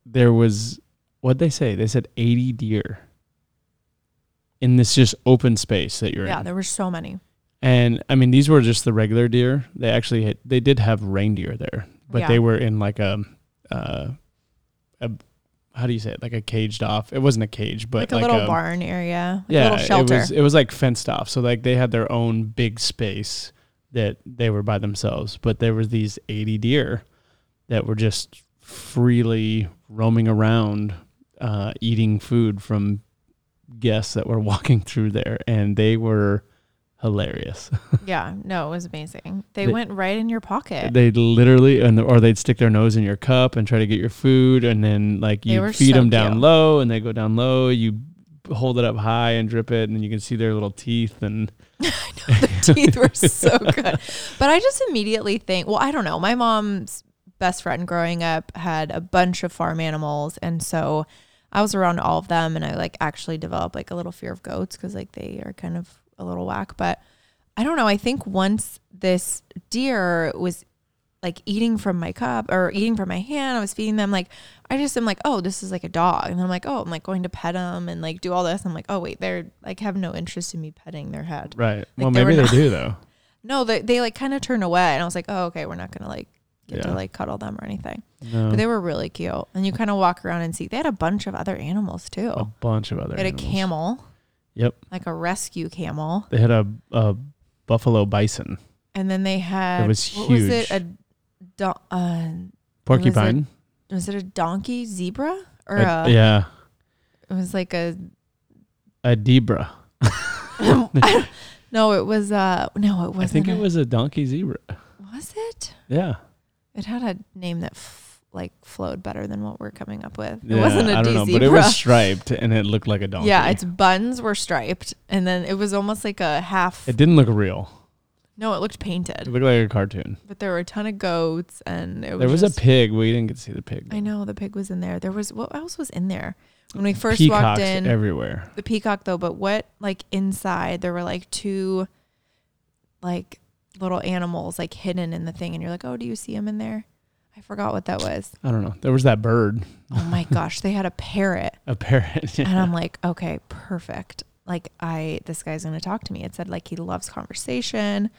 there was what they say. They said eighty deer in this just open space that you're Yeah, in. Yeah, there were so many. And I mean, these were just the regular deer. They actually had, they did have reindeer there, but Yeah. they were in like a, uh, a how do you say it? Like a caged off. It wasn't a cage, but Like a little barn area. Like yeah, a little shelter. it was it was like fenced off. So like they had their own big space that they were by themselves. But there were these eighty deer that were just freely roaming around, uh, eating food from guests that were [laughs] walking through there, and they were hilarious. [laughs] Yeah, no, it was amazing. They, They- went right in your pocket. They literally, and or they'd stick their nose in your cup and try to get your food, and then like you feed so them down cute. low, and they go down low. You hold it up high and drip it, and you can see their little teeth. And [laughs] I know Their teeth were so good. But I just immediately think, well, I don't know. My mom's best friend growing up had a bunch of farm animals, and so I was around all of them, and I like actually developed like a little fear of goats because like they are kind of a little whack. But I don't know. I think once this deer was like eating from my cup or eating from my hand, I was feeding them. Like I just am like, oh, this is like a dog, and then I'm like, oh, I'm like going to pet them and like do all this. I'm like, oh wait, they're like have no interest in me petting their head. right, well they maybe they do though. [laughs] No, they they like kind of turn away, and I was like, oh, okay, we're not gonna like get Yeah. to like cuddle them or anything. No, But they were really cute. And you kind of walk around and see they had a bunch of other animals too. a bunch of other. they had animals. a camel, Yep, like a rescue camel. they had a, a buffalo bison, And then they had It was what was it? A do- uh, porcupine. was it a donkey zebra or A- a, yeah, it was like a a debra. [laughs] [laughs] no it was uh no it wasn't I think it a- was a donkey zebra. was it Yeah, it had a name that f- like flowed better than what we're coming up with it wasn't a I don't know, but it was striped and it looked like a donkey. yeah its buns were striped and then it was almost like a half it didn't look real. no it looked painted. It looked like a cartoon. but there were a ton of goats and it was There was just- a pig. We didn't get to see the pig. I know the pig was in there there was what else was in there when we first Peacocks walked in everywhere. the peacock though, but what like inside there were like two like little animals like hidden in the thing and you're like, "Oh, do you see them in there?" I forgot what that was. I don't know. There was that bird, Oh my [laughs] gosh, they had a parrot. a parrot. [laughs] And I'm like, "Okay, perfect." Like I this guy's going to talk to me. It said like he loves conversation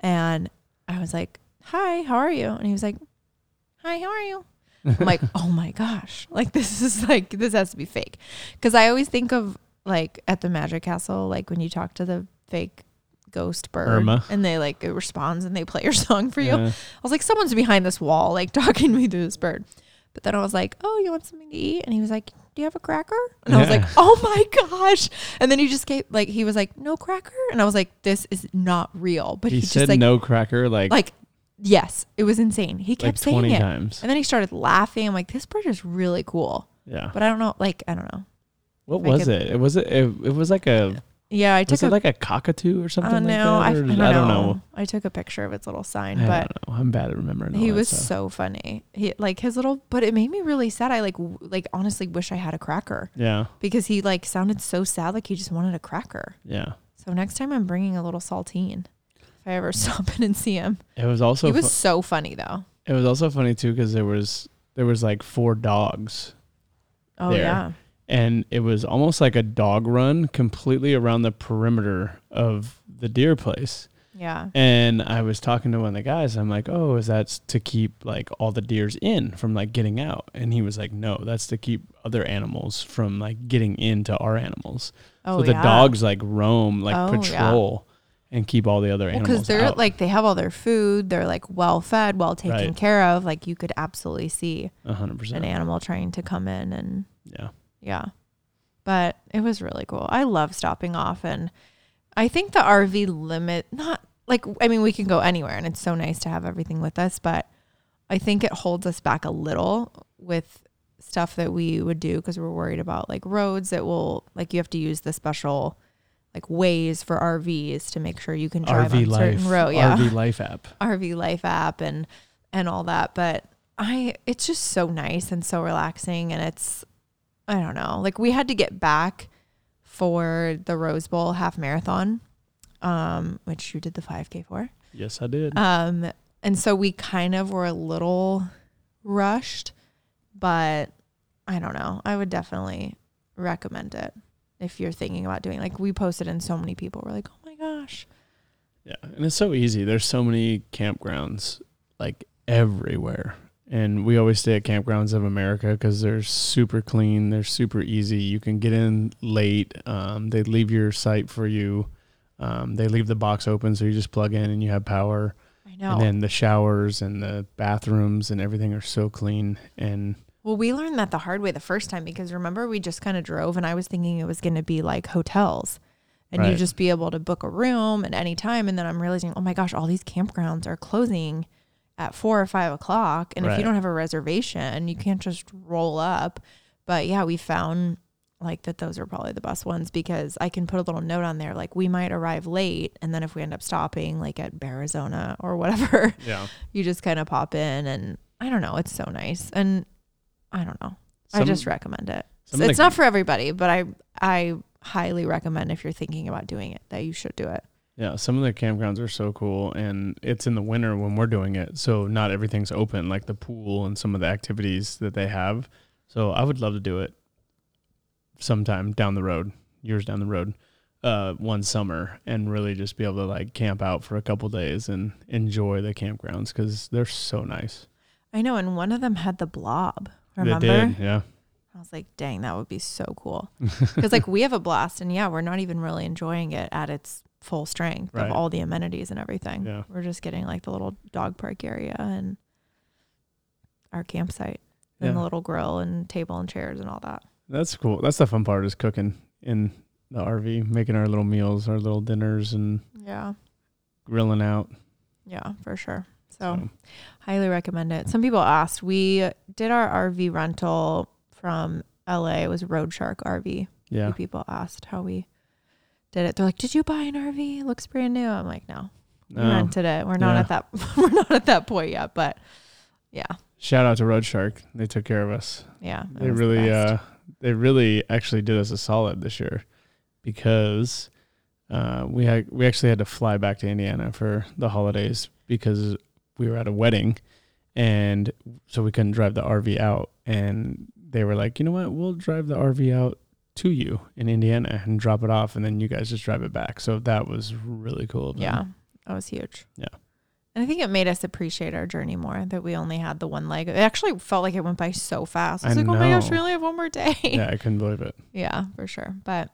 and I was like, "Hi, how are you?" And he was like, "Hi, how are you?" I'm like, [laughs] oh my gosh, like this is like this has to be fake, because I always think of like at the Magic Castle, like when you talk to the fake ghost bird, Irma. and they like it responds and they play your [laughs] song for you. I was like, someone's behind this wall, like [laughs] talking to me through this bird. But then I was like, oh, you want something to eat? And he was like, do you have a cracker? And I was like, oh my [laughs] gosh. And then he just gave like he was like, no cracker, and I was like, this is not real. But he he, said just like no cracker like like yes, it was insane. He like kept saying twenty it. times. And then he started laughing. I'm like, this bird is really cool. Yeah. But I don't know, like, I don't know. What was could- it? It was. It, it was like a. Yeah, I took Was a it like a cockatoo or something uh, like no, I, that? I, don't know. I don't know. know. I took a picture of its little sign, I but. I'm bad at remembering. he was so funny. He like his little, but it made me really sad. I like, w- like honestly wish I had a cracker Yeah. because he like sounded so sad, like he just wanted a cracker. Yeah. So next time I'm bringing a little saltine. If I ever [laughs] stop in and see him, It was also he was fu- so funny though. it was also funny too because there was there was like four dogs Oh There. yeah, and it was almost like a dog run completely around the perimeter of the deer place. yeah, And I was talking to one of the guys. I'm like, "Oh, is that to keep like all the deers in from like getting out?" And he was like, "No, that's to keep other animals from like getting into our animals." oh so the yeah. dogs like roam, like Oh, yeah. patrol, and keep all the other animals because they're out. like they have all their food, they're like well fed, well taken Right. care of. Like you could absolutely see A hundred an animal trying to come in and Yeah. Yeah. But it was really cool. I love stopping off and I think the RV limit not like I mean we can go anywhere and it's so nice to have everything with us, but I think it holds us back a little with stuff that we would do because we're worried about like roads that will like you have to use the special like ways for RVs to make sure you can drive RV on life. certain road. Yeah. RV life app. [laughs] RV Life app and and all that. But I it's just so nice and so relaxing and it's I don't know. Like we had to get back for the Rose Bowl half marathon, um, which you did the 5K for. Yes, I did. Um, and so we kind of were a little rushed, but I don't know. I would definitely recommend it if you're thinking about doing like we posted and so many people were like, "Oh my gosh." Yeah, and it's so easy. There's so many campgrounds like everywhere. And we always stay at Kampgrounds of America because they're super clean. They're super easy. You can get in late. Um, they leave your site for you. Um, they leave the box open so you just plug in and you have power. I know. And then the showers and the bathrooms and everything are so clean. And Well, we learned that the hard way the first time because remember we just kind of drove and I was thinking it was going to be like hotels and you just be able to book a room at any time. And then I'm realizing, oh my gosh, all these campgrounds are closing at four or five o'clock. And if you don't have a reservation, you can't just roll up. But yeah, we found like that those are probably the best ones because I can put a little note on there like we might arrive late and then if we end up stopping like at Arizona or whatever, yeah, [laughs] you just kind of pop in and I don't know, it's so nice. And I don't know. I just recommend it. some of it's the- not for everybody, but I I highly recommend if you're thinking about doing it that you should do it. Yeah, some of the campgrounds are so cool, and it's in the winter when we're doing it, so not everything's open, like the pool and some of the activities that they have. So I would love to do it sometime down the road, years down the road, uh, one summer, and really just be able to like camp out for a couple days and enjoy the campgrounds because they're so nice. I know, and one of them had the blob. Remember? They did, yeah. I was like, dang, that would be so cool. [laughs] Because like we have a blast, and yeah, we're not even really enjoying it at its full strength Right. of all the amenities and everything. Yeah. We're just getting like the little dog park area and our campsite and Yeah. the little grill and table and chairs and all that. That's cool. That's the fun part is cooking in the RV, making our little meals, our little dinners, and Yeah. grilling out. Yeah, for sure. So So, highly recommend it. Some people asked. We did our RV rental from LA. It was Road Shark RV. yeah. people asked how we did it. They're like, "Did you buy an RV? It looks brand new." I'm like, "No, we rented it. We're not Yeah. at that. [laughs] we're not at that point yet." But yeah, Shout out to Road Shark. They took care of us. yeah, They was the really, uh, they really actually did us a solid this year because uh, we had we actually had to fly back to Indiana for the holidays because we were at a wedding, and so we couldn't drive the RV out. And they were like, you know what, we'll drive the RV out to you in Indiana and drop it off, and then you guys just drive it back. So that was really cool. Yeah, that was huge. Yeah. And I think it made us appreciate our journey more that we only had the one leg. It actually felt like it went by so fast. I was I like, oh my gosh, we only have one more day. yeah, I couldn't believe it. [laughs] Yeah, for sure. But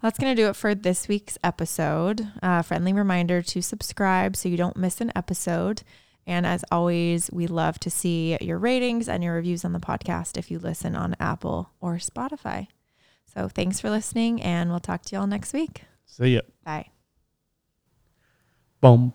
that's going to do it for this week's episode. Uh, friendly reminder to subscribe so you don't miss an episode. And as always, we love to see your ratings and your reviews on the podcast if you listen on Apple or Spotify. So thanks for listening, and we'll talk to y'all next week. See ya. Bye. Bum